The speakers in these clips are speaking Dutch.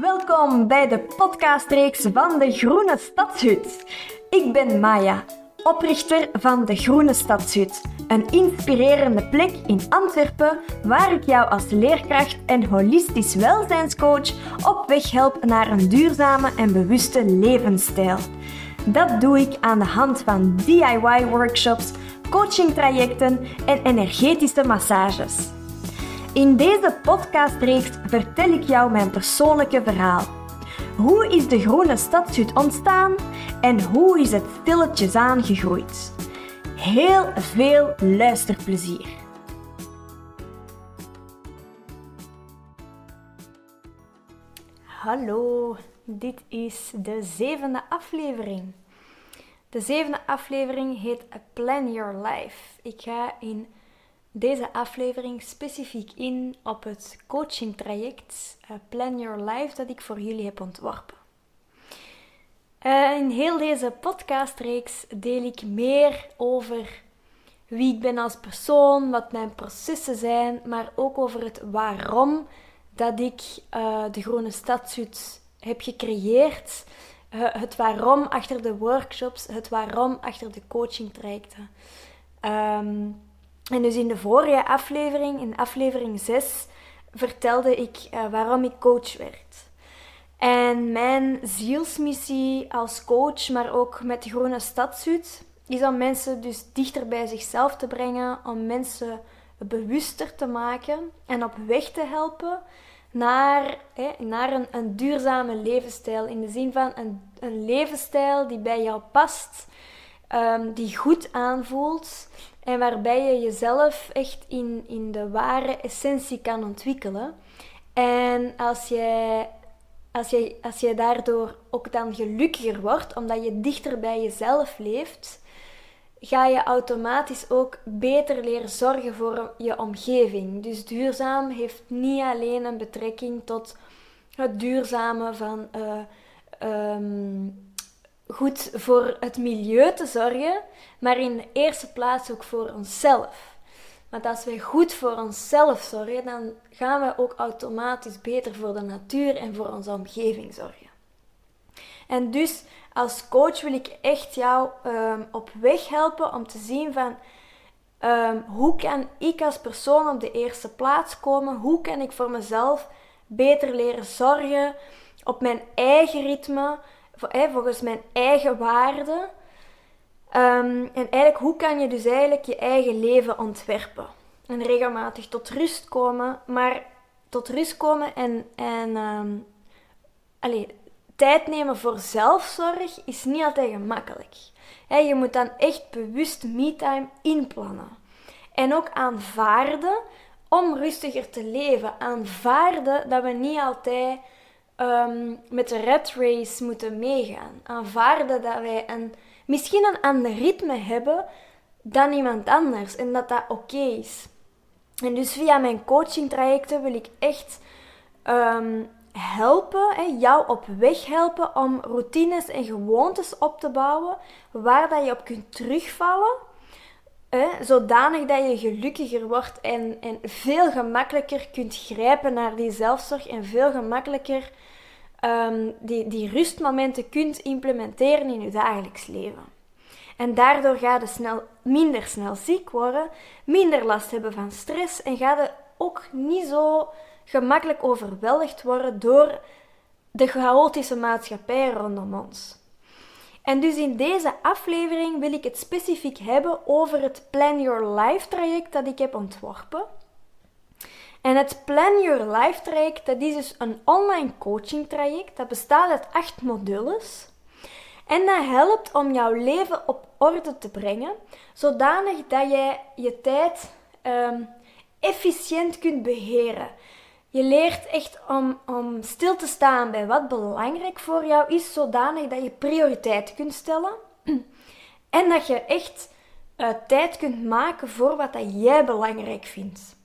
Welkom bij de podcastreeks van de Groene Stadshut. Ik ben Maya, oprichter van de Groene Stadshut, een inspirerende plek in Antwerpen waar ik jou als leerkracht en holistisch welzijnscoach op weg help naar een duurzame en bewuste levensstijl. Dat doe ik aan de hand van DIY-workshops, coachingtrajecten en energetische massages. In deze podcastreeks vertel ik jou mijn persoonlijke verhaal. Hoe is de groene stadshut ontstaan en hoe is het stilletjes aangegroeid? Heel veel luisterplezier. Hallo, dit is de zevende aflevering. De zevende aflevering heet Plan Your Life. Ik ga in deze aflevering specifiek in op het coachingtraject uh, Plan Your Life dat ik voor jullie heb ontworpen. Uh, in heel deze podcastreeks deel ik meer over wie ik ben als persoon, wat mijn processen zijn, maar ook over het waarom dat ik uh, de Groene Stadshut heb gecreëerd. het waarom achter de workshops, het waarom achter de coachingtrajecten. Um, en dus in de vorige aflevering, in aflevering 6, vertelde ik uh, waarom ik coach werd. En mijn zielsmissie als coach, maar ook met de Groene Stadshut, is om mensen dus dichter bij zichzelf te brengen, om mensen bewuster te maken en op weg te helpen naar, hè, naar een, een, duurzame levensstijl. In de zin van een, een levensstijl die bij jou past, um, die goed aanvoelt en waarbij je jezelf echt in, in de ware essentie kan ontwikkelen. En als je, als, je, als je daardoor ook dan gelukkiger wordt, omdat je dichter bij jezelf leeft, ga je automatisch ook beter leren zorgen voor je omgeving. Dus duurzaam heeft niet alleen een betrekking tot het duurzame van uh, um, goed voor het milieu te zorgen, maar in de eerste plaats ook voor onszelf. Want als wij goed voor onszelf zorgen, dan gaan we ook automatisch beter voor de natuur en voor onze omgeving zorgen. En dus als coach wil ik echt jou um, op weg helpen om te zien van um, hoe kan ik als persoon op de eerste plaats komen? Hoe kan ik voor mezelf beter leren zorgen op mijn eigen ritme, volgens mijn eigen waarden. Um, en eigenlijk, hoe kan je dus eigenlijk je eigen leven ontwerpen? En regelmatig tot rust komen, maar tot rust komen en, en um, tijd nemen voor zelfzorg is niet altijd gemakkelijk. Je moet dan echt bewust me-time inplannen. En ook aanvaarden om rustiger te leven. Aanvaarden dat we niet altijd um, met de red race moeten meegaan. Aanvaarden dat wij een, misschien een ander ritme hebben dan iemand anders en dat dat oké is. En dus via mijn coaching trajecten wil ik echt um, helpen, hè, jou op weg helpen om routines en gewoontes op te bouwen waar dat je op kunt terugvallen. Hè, zodanig dat je gelukkiger wordt en, en veel gemakkelijker kunt grijpen naar die zelfzorg en veel gemakkelijker um, die, die rustmomenten kunt implementeren in je dagelijks leven. En daardoor ga je snel, minder snel ziek worden, minder last hebben van stress en ga je ook niet zo gemakkelijk overweldigd worden door de chaotische maatschappij rondom ons. En dus in deze aflevering wil ik het specifiek hebben over het Plan Your Life traject dat ik heb ontworpen. En het Plan Your Life traject, dat is dus een online coaching traject. Dat bestaat uit acht modules. En dat helpt om jouw leven op orde te brengen, zodanig dat jij je tijd um, efficiënt kunt beheren. Je leert echt om, om stil te staan bij wat belangrijk voor jou is, zodanig dat je prioriteiten kunt stellen. En dat je echt uh, tijd kunt maken voor wat dat jij belangrijk vindt.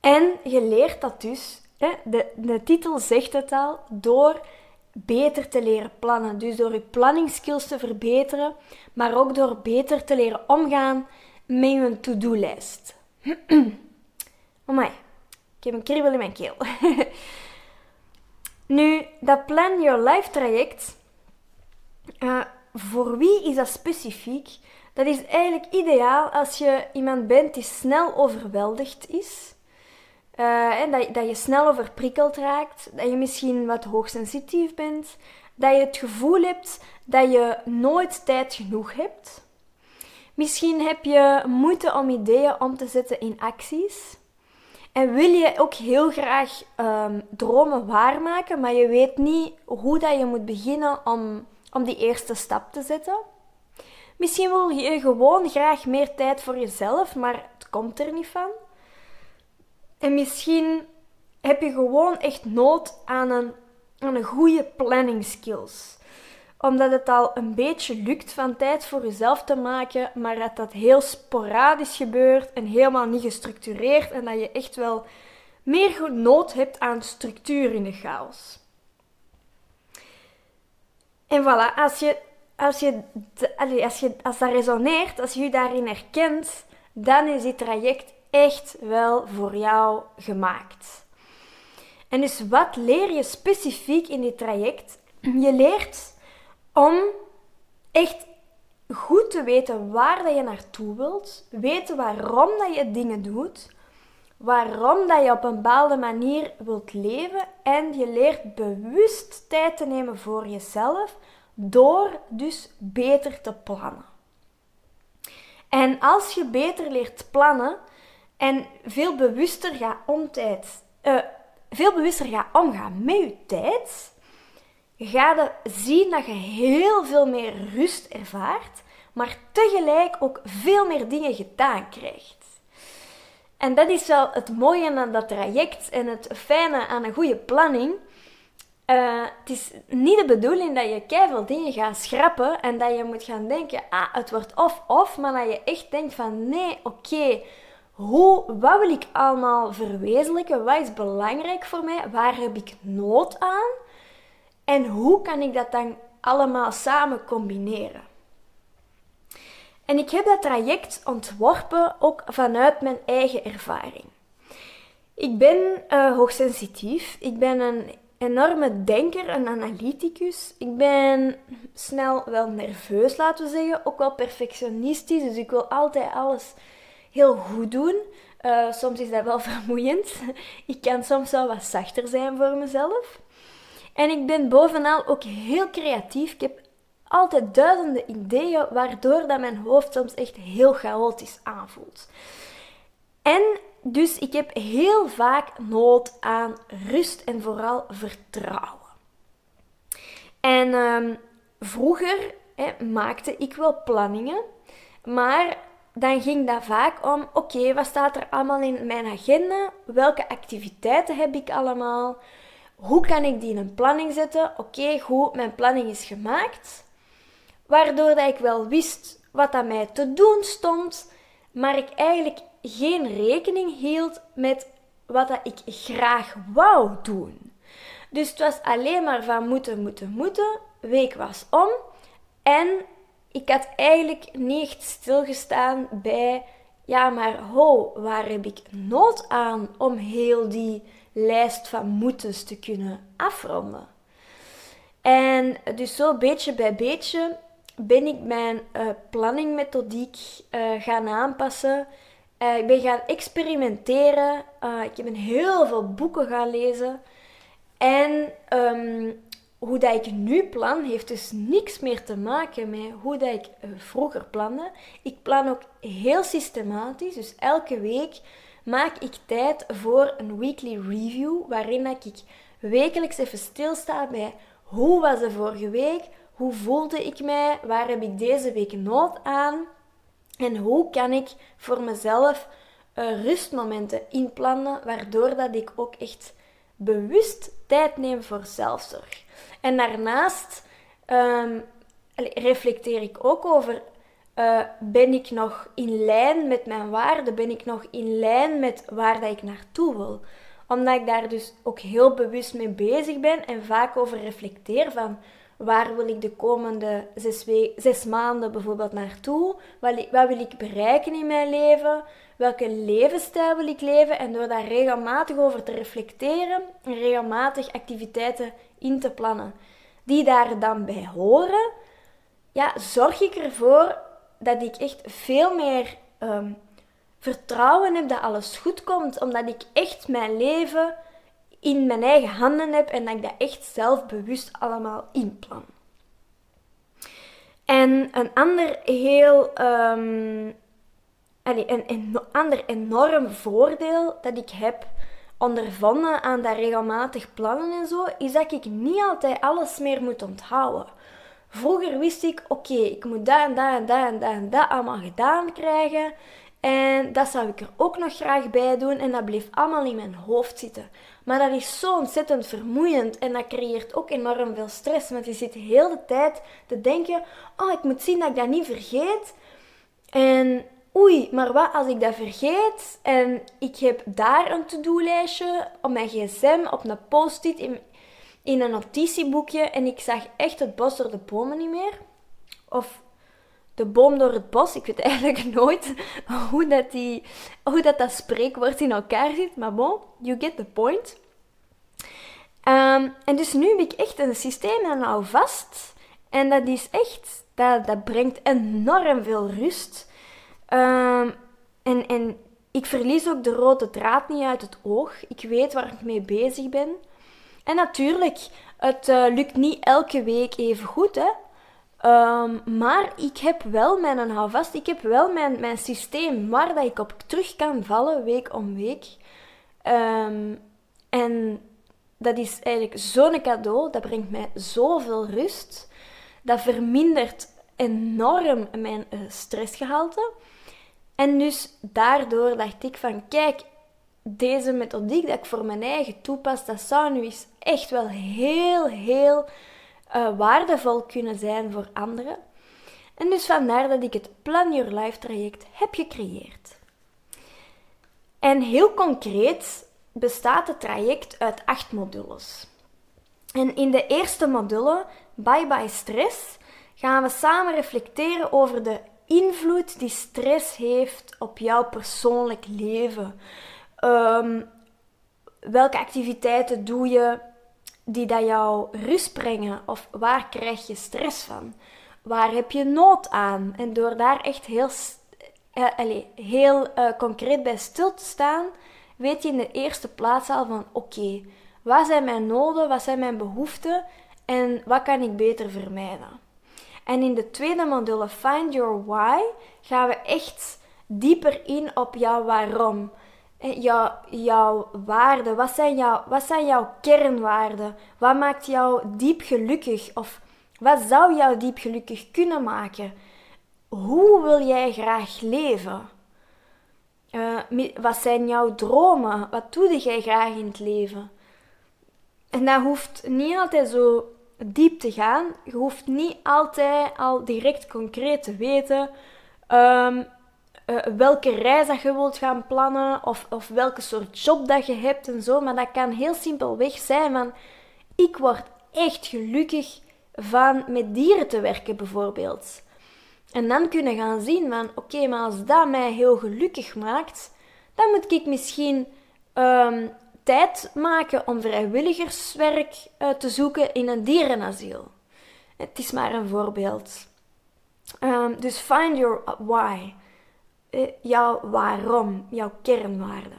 En je leert dat dus, hè, de, de titel zegt het al, door beter te leren plannen. Dus door je planningsskills te verbeteren, maar ook door beter te leren omgaan met je to-do-lijst. oh my, ik heb een kriebel in mijn keel. Nu, dat Plan Your Life traject, uh, voor wie is dat specifiek? Dat is eigenlijk ideaal als je iemand bent die snel overweldigd is. Uh, en dat, dat je snel overprikkeld raakt, dat je misschien wat hoogsensitief bent, dat je het gevoel hebt dat je nooit tijd genoeg hebt. Misschien heb je moeite om ideeën om te zetten in acties. En wil je ook heel graag um, dromen waarmaken, maar je weet niet hoe dat je moet beginnen om, om die eerste stap te zetten. Misschien wil je gewoon graag meer tijd voor jezelf, maar het komt er niet van. En misschien heb je gewoon echt nood aan een, aan een goede planning skills omdat het al een beetje lukt van tijd voor jezelf te maken, maar dat dat heel sporadisch gebeurt en helemaal niet gestructureerd en dat je echt wel meer nood hebt aan structuur in de chaos. En voilà, als, je, als, je, als, je, als dat resoneert, als je je daarin herkent, dan is dit traject echt wel voor jou gemaakt. En dus wat leer je specifiek in dit traject? Je leert om echt goed te weten waar dat je naartoe wilt, weten waarom dat je dingen doet, waarom dat je op een bepaalde manier wilt leven en je leert bewust tijd te nemen voor jezelf door dus beter te plannen. En als je beter leert plannen en veel bewuster gaat om tijd, uh, veel bewuster gaat omgaan met je tijd, ga je zien dat je heel veel meer rust ervaart, maar tegelijk ook veel meer dingen gedaan krijgt. En dat is wel het mooie aan dat traject en het fijne aan een goede planning. Uh, het is niet de bedoeling dat je keihard dingen gaat schrappen en dat je moet gaan denken, ah, het wordt of-of, maar dat je echt denkt van, nee, oké, hoe, wat wil ik allemaal verwezenlijken? Wat is belangrijk voor mij? Waar heb ik nood aan? En hoe kan ik dat dan allemaal samen combineren? En ik heb dat traject ontworpen ook vanuit mijn eigen ervaring. Ik ben uh, hoogsensitief. Ik ben een enorme denker, een analyticus. Ik ben snel wel nerveus, laten we zeggen. Ook wel perfectionistisch. Dus ik wil altijd alles heel goed doen. Uh, soms is dat wel vermoeiend. Ik kan soms wel wat zachter zijn voor mezelf. En ik ben bovenal ook heel creatief. Ik heb altijd duizenden ideeën, waardoor dat mijn hoofd soms echt heel chaotisch aanvoelt. En dus ik heb heel vaak nood aan rust en vooral vertrouwen. En ehm, vroeger maakte ik wel planningen, maar dan ging dat vaak om: oké, wat staat er allemaal in mijn agenda? Welke activiteiten heb ik allemaal? Hoe kan ik die in een planning zetten? Oké, goed, mijn planning is gemaakt. Waardoor dat ik wel wist wat aan mij te doen stond, maar ik eigenlijk geen rekening hield met wat dat ik graag wou doen. Dus het was alleen maar van moeten, moeten, moeten. Week was om. En ik had eigenlijk niet stilgestaan bij, ja, maar ho, waar heb ik nood aan om heel die lijst van moetens te kunnen afronden. En dus zo beetje bij beetje ben ik mijn uh, planningmethodiek uh, gaan aanpassen. Uh, ik ben gaan experimenteren. ik heb heel veel boeken gaan lezen. En um, hoe dat ik nu plan, heeft dus niks meer te maken met hoe dat ik vroeger plande. Ik plan ook heel systematisch. Dus elke week maak ik tijd voor een weekly review waarin ik wekelijks even stilsta bij hoe was de vorige week, hoe voelde ik mij, waar heb ik deze week nood aan? En hoe kan ik voor mezelf uh, rustmomenten inplannen waardoor dat ik ook echt bewust tijd neem voor zelfzorg. En daarnaast um, reflecteer ik ook over uh, ben ik nog in lijn met mijn waarden? Ben ik nog in lijn met waar dat ik naartoe wil? Omdat ik daar dus ook heel bewust mee bezig ben en vaak over reflecteer van waar wil ik de komende zes, zes maanden bijvoorbeeld naartoe? Wat, wat wil ik bereiken in mijn leven? welke levensstijl wil ik leven en door daar regelmatig over te reflecteren en regelmatig activiteiten in te plannen die daar dan bij horen, ja, zorg ik ervoor dat ik echt veel meer um, vertrouwen heb dat alles goed komt, omdat ik echt mijn leven in mijn eigen handen heb en dat ik dat echt zelfbewust allemaal inplan. En een ander heel um, een, een ander enorm voordeel dat ik heb ondervonden aan dat regelmatig plannen en zo, is dat ik niet altijd alles meer moet onthouden. Vroeger wist ik, oké, ik moet dat en dat en dat en dat en dat allemaal gedaan krijgen. En dat zou ik er ook nog graag bij doen en dat bleef allemaal in mijn hoofd zitten. Maar dat is zo ontzettend vermoeiend en dat creëert ook enorm veel stress. Want je zit heel de tijd te denken, oh, ik moet zien dat ik dat niet vergeet. En oei, maar wat als ik dat vergeet en ik heb daar een to-do-lijstje op mijn gsm, op een post-it, in, in een notitieboekje en ik zag echt het bos door de bomen niet meer. Of de boom door het bos. Ik weet eigenlijk nooit hoe dat, die, hoe dat, dat spreekwoord in elkaar zit. Maar bon, you get the point. Ehm, en dus nu heb ik echt een systeem en hou vast. En dat is echt, dat, dat brengt enorm veel rust. Um, en, en ik verlies ook de rode draad niet uit het oog. Ik weet waar ik mee bezig ben. En natuurlijk, het uh, lukt niet elke week even goed, hè. Um, maar ik heb wel mijn houvast, ik heb wel mijn, mijn systeem waar dat ik op terug kan vallen, week om week. Um, en dat is eigenlijk zo'n cadeau, dat brengt mij zoveel rust. Dat vermindert enorm mijn uh, stressgehalte. En dus daardoor dacht ik van, kijk, deze methodiek dat ik voor mijn eigen toepas, dat zou nu eens echt wel heel, heel uh, waardevol kunnen zijn voor anderen. En dus vandaar dat ik het Plan Your Life traject heb gecreëerd. En heel concreet bestaat het traject uit acht modules. En in de eerste module, Bye Bye Stress, gaan we samen reflecteren over de invloed die stress heeft op jouw persoonlijk leven. Um, welke activiteiten doe je die dat jou rust brengen? Of waar krijg je stress van? Waar heb je nood aan? En door daar echt heel, uh, allez, heel uh, concreet bij stil te staan, weet je in de eerste plaats al van oké, wat zijn mijn noden, wat zijn mijn behoeften en wat kan ik beter vermijden? En in de tweede module Find Your Why gaan we echt dieper in op jouw waarom. Jouw, jouw waarden. Wat zijn, jouw, wat zijn jouw kernwaarden? Wat maakt jou diep gelukkig? Of wat zou jou diep gelukkig kunnen maken? Hoe wil jij graag leven? Uh, wat zijn jouw dromen? Wat doe jij graag in het leven? En dat hoeft niet altijd zo diep te gaan. Je hoeft niet altijd al direct concreet te weten um, welke reis dat je wilt gaan plannen of, of welke soort job dat je hebt en zo. Maar dat kan heel simpelweg zijn van ik word echt gelukkig van met dieren te werken bijvoorbeeld. En dan kunnen gaan zien van oké, maar als dat mij heel gelukkig maakt, dan moet ik misschien um, tijd maken om vrijwilligerswerk uh, te zoeken in een dierenasiel. Het is maar een voorbeeld. Um, dus find your why. Uh, jouw waarom, jouw kernwaarde.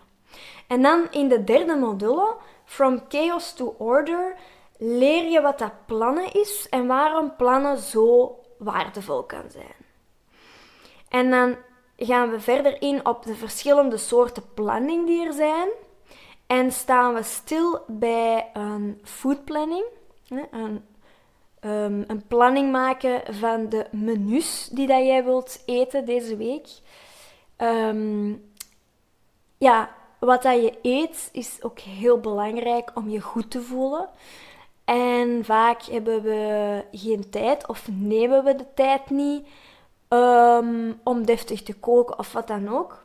En dan in de derde module, From Chaos to Order, leer je wat dat plannen is en waarom plannen zo waardevol kan zijn. En dan gaan we verder in op de verschillende soorten planning die er zijn. En staan we stil bij een food planning, een, um, een planning maken van de menus die dat jij wilt eten deze week. Um, ja, wat dat je eet is ook heel belangrijk om je goed te voelen. En vaak hebben we geen tijd of nemen we de tijd niet um, om deftig te koken of wat dan ook.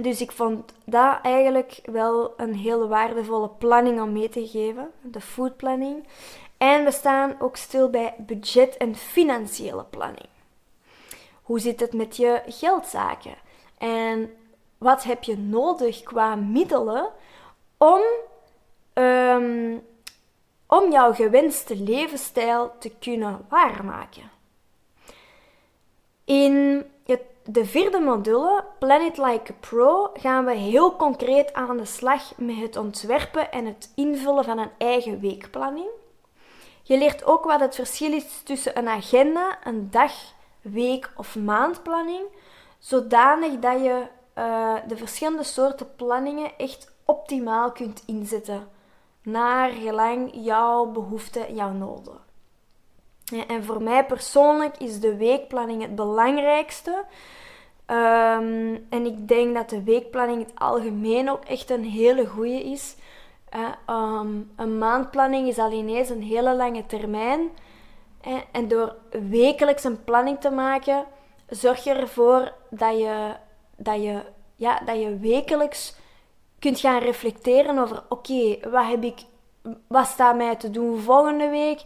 Dus ik vond dat eigenlijk wel een heel waardevolle planning om mee te geven, de food planning. En we staan ook stil bij budget en financiële planning. Hoe zit het met je geldzaken? En wat heb je nodig qua middelen om, ehm, om jouw gewenste levensstijl te kunnen waarmaken. In de vierde module, Planet Like a Pro, gaan we heel concreet aan de slag met het ontwerpen en het invullen van een eigen weekplanning. Je leert ook wat het verschil is tussen een agenda, een dag, week of maandplanning, zodanig dat je uh, de verschillende soorten planningen echt optimaal kunt inzetten naar gelang jouw behoeften, jouw noden. En voor mij persoonlijk is de weekplanning het belangrijkste. Um, en ik denk dat de weekplanning het algemeen ook echt een hele goede is. Um, een maandplanning is al ineens een hele lange termijn. En door wekelijks een planning te maken, zorg je ervoor dat je, dat je, ja, dat je wekelijks kunt gaan reflecteren over: oké, wat heb ik, wat staat mij te doen volgende week?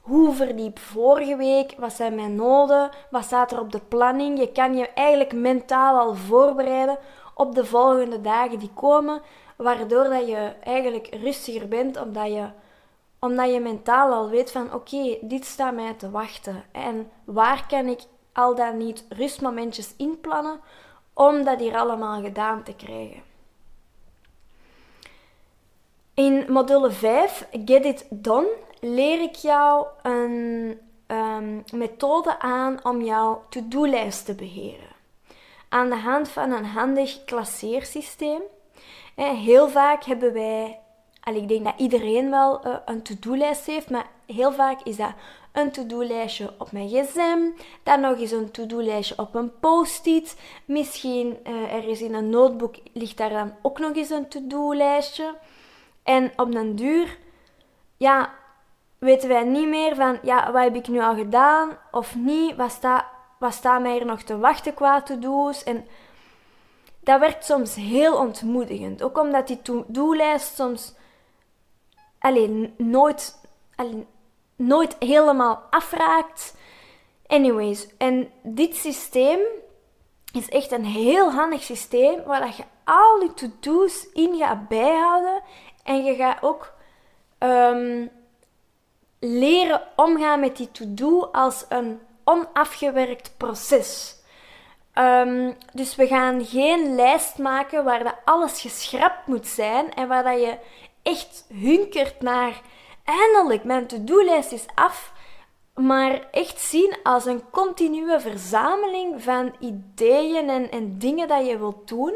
Hoe verliep vorige week? Wat zijn mijn noden? Wat staat er op de planning? Je kan je eigenlijk mentaal al voorbereiden op de volgende dagen die komen, waardoor dat je eigenlijk rustiger bent, omdat je, omdat je mentaal al weet van oké, dit staat mij te wachten. En waar kan ik al dan niet rustmomentjes inplannen om dat hier allemaal gedaan te krijgen? In module 5, Get It Done, leer ik jou een um, methode aan om jouw to-do-lijst te beheren. Aan de hand van een handig klasseersysteem. Heel vaak hebben wij, ik denk dat iedereen wel uh, een to-do-lijst heeft, maar heel vaak is dat een to-do-lijstje op mijn gsm, dan nog eens een to-do-lijstje op een post-it. Misschien uh, er is in een notebook ligt daar dan ook nog eens een to-do-lijstje. En op den duur, ja, weten wij niet meer van, ja, wat heb ik nu al gedaan of niet? Wat staat, wat staat mij hier nog te wachten qua to-do's? En dat werkt soms heel ontmoedigend. Ook omdat die to-do-lijst soms alleen nooit, alleen, nooit helemaal afraakt. Anyways, en dit systeem is echt een heel handig systeem waar dat je al je to-do's in gaat bijhouden en je gaat ook um, leren omgaan met die to-do als een onafgewerkt proces. Um, dus we gaan geen lijst maken waar dat alles geschrapt moet zijn en waar dat je echt hunkert naar eindelijk mijn to-do-lijst is af, maar echt zien als een continue verzameling van ideeën en, en dingen dat je wilt doen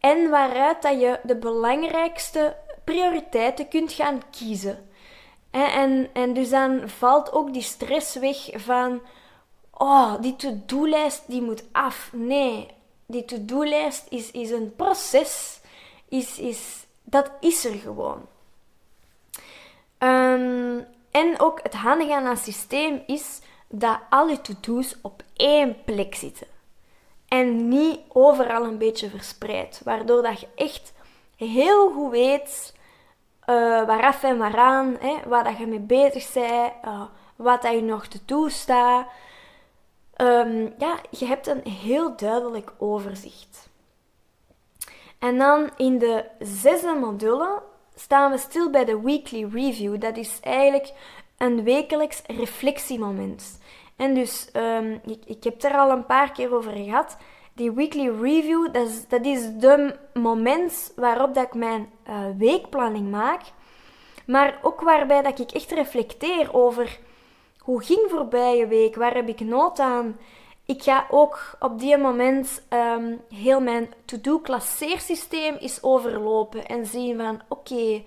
en waaruit dat je de belangrijkste prioriteiten kunt gaan kiezen. En, en dus dan valt ook die stress weg van, oh, die to-do-lijst die moet af. Nee, die to-do-lijst is, is een proces. Is, is, dat is er gewoon. Um, en ook het handige aan het systeem is dat al je to-do's op één plek zitten. En niet overal een beetje verspreid. Waardoor dat je echt heel goed weet uh, waaraf en waaraan, hè, waar dat je mee bezig bent, uh, wat dat je nog te doen staat. Um, ja, je hebt een heel duidelijk overzicht. En dan in de zesde module staan we stil bij de weekly review. Dat is eigenlijk een wekelijks reflectiemoment. En dus, um, ik, ik heb er al een paar keer over gehad die weekly review, dat is, dat is de moment waarop dat ik mijn uh, weekplanning maak. Maar ook waarbij dat ik echt reflecteer over hoe ging voorbije week, waar heb ik nood aan. Ik ga ook op die moment um, heel mijn to-do klasseersysteem is overlopen en zien van oké, uh,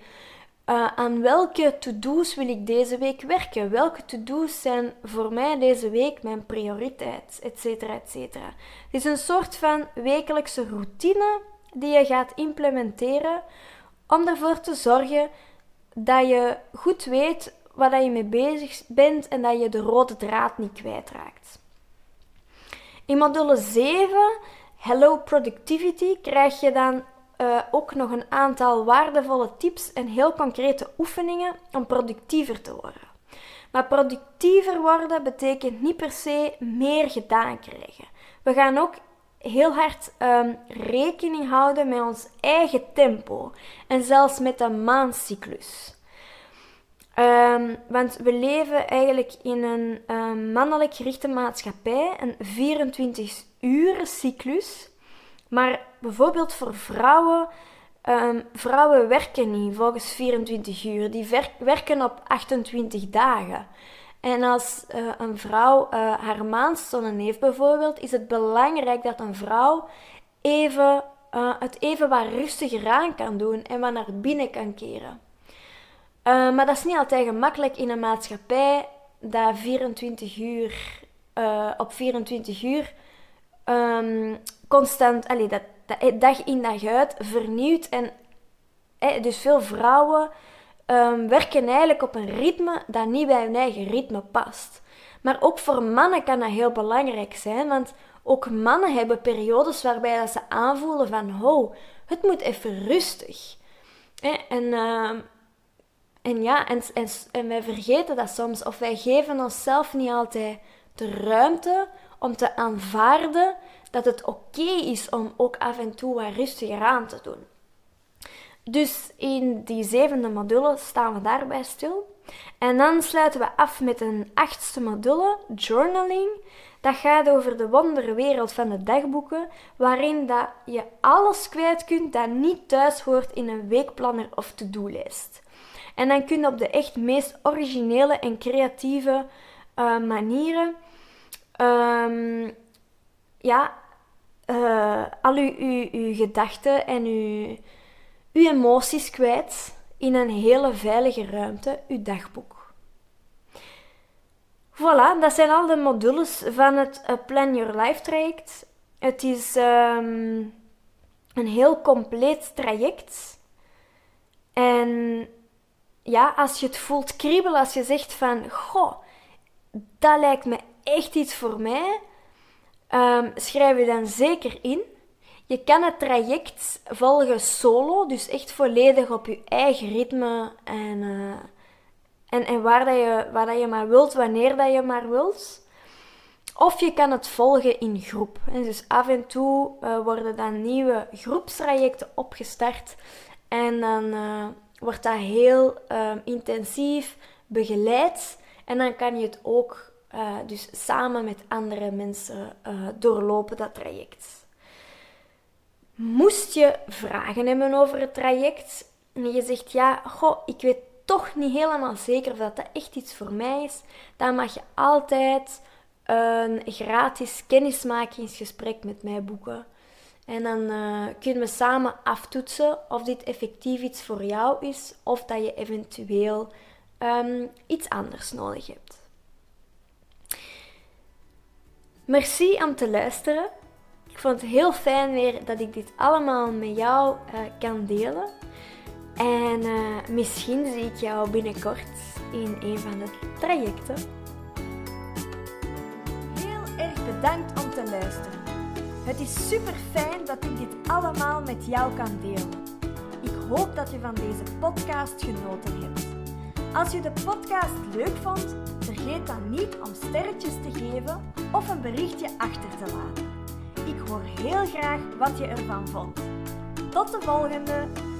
aan welke to-do's wil ik deze week werken? Welke to-do's zijn voor mij deze week mijn prioriteit? Etcetera, etcetera. Het is een soort van wekelijkse routine die je gaat implementeren om ervoor te zorgen dat je goed weet waar je mee bezig bent en dat je de rode draad niet kwijtraakt. In module 7, Hello Productivity, krijg je dan uh, ook nog een aantal waardevolle tips en heel concrete oefeningen om productiever te worden. Maar productiever worden betekent niet per se meer gedaan krijgen. We gaan ook heel hard ehm, rekening houden met ons eigen tempo en zelfs met de maancyclus. Um, want we leven eigenlijk in een um, mannelijk gerichte maatschappij, een 24 uur cyclus. Maar bijvoorbeeld voor vrouwen, vrouwen werken niet volgens 24 uur, die werken op 28 dagen. En als uh, een vrouw uh, haar maandstonnen heeft bijvoorbeeld, is het belangrijk dat een vrouw even, uh, het even wat rustiger aan kan doen en wat naar binnen kan keren. Maar dat is niet altijd gemakkelijk in een maatschappij dat 24 uur, op 24 uur um, constant, allee, dat, dat, dag in dag uit vernieuwt. En dus veel vrouwen um, werken eigenlijk op een ritme dat niet bij hun eigen ritme past. Maar ook voor mannen kan dat heel belangrijk zijn, want ook mannen hebben periodes waarbij dat ze aanvoelen van, ho, het moet even rustig. En, uh, en ja, en, en, wij vergeten dat soms, of wij geven onszelf niet altijd de ruimte om te aanvaarden dat het oké is om ook af en toe wat rustiger aan te doen. Dus in die zevende module staan we daarbij stil. En dan sluiten we af met een achtste module, journaling. Dat gaat over de wonderwereld van de dagboeken, waarin dat je alles kwijt kunt dat niet thuis hoort in een weekplanner of to-do-lijst. En dan kun je op de echt meest originele en creatieve uh, manieren um, ja, uh, al uw, gedachten en uw emoties kwijt in een hele veilige ruimte, uw dagboek. Voilà, dat zijn al de modules van het eh, Plan Your Life traject. Het is um, een heel compleet traject. En ja, als je het voelt kriebelen, als je zegt van, goh, dat lijkt me echt iets voor mij, um, schrijf je dan zeker in. Je kan het traject volgen solo, dus echt volledig op je eigen ritme en, uh, en, en waar, dat je, waar dat je maar wilt, wanneer dat je maar wilt. Of je kan het volgen in groep. dus af en toe uh, worden dan nieuwe groepstrajecten opgestart en dan uh, wordt dat heel intensief begeleid. En dan kan je het ook dus samen met andere mensen doorlopen, dat traject. Moest je vragen hebben over het traject en je zegt ja, goh, ik weet toch niet helemaal zeker of dat, dat echt iets voor mij is, dan mag je altijd een gratis kennismakingsgesprek met mij boeken. En dan uh, kunnen we samen aftoetsen of dit effectief iets voor jou is of dat je eventueel um, iets anders nodig hebt. Merci om te luisteren. Ik vond het heel fijn weer dat ik dit allemaal met jou uh, kan delen. En uh, misschien zie ik jou binnenkort in een van de trajecten. Heel erg bedankt om te luisteren. Het is super fijn dat ik dit allemaal met jou kan delen. Ik hoop dat je van deze podcast genoten hebt. Als je de podcast leuk vond, vergeet dan niet om sterretjes te geven of een berichtje achter te laten. Ik hoor heel graag wat je ervan vond. Tot de volgende!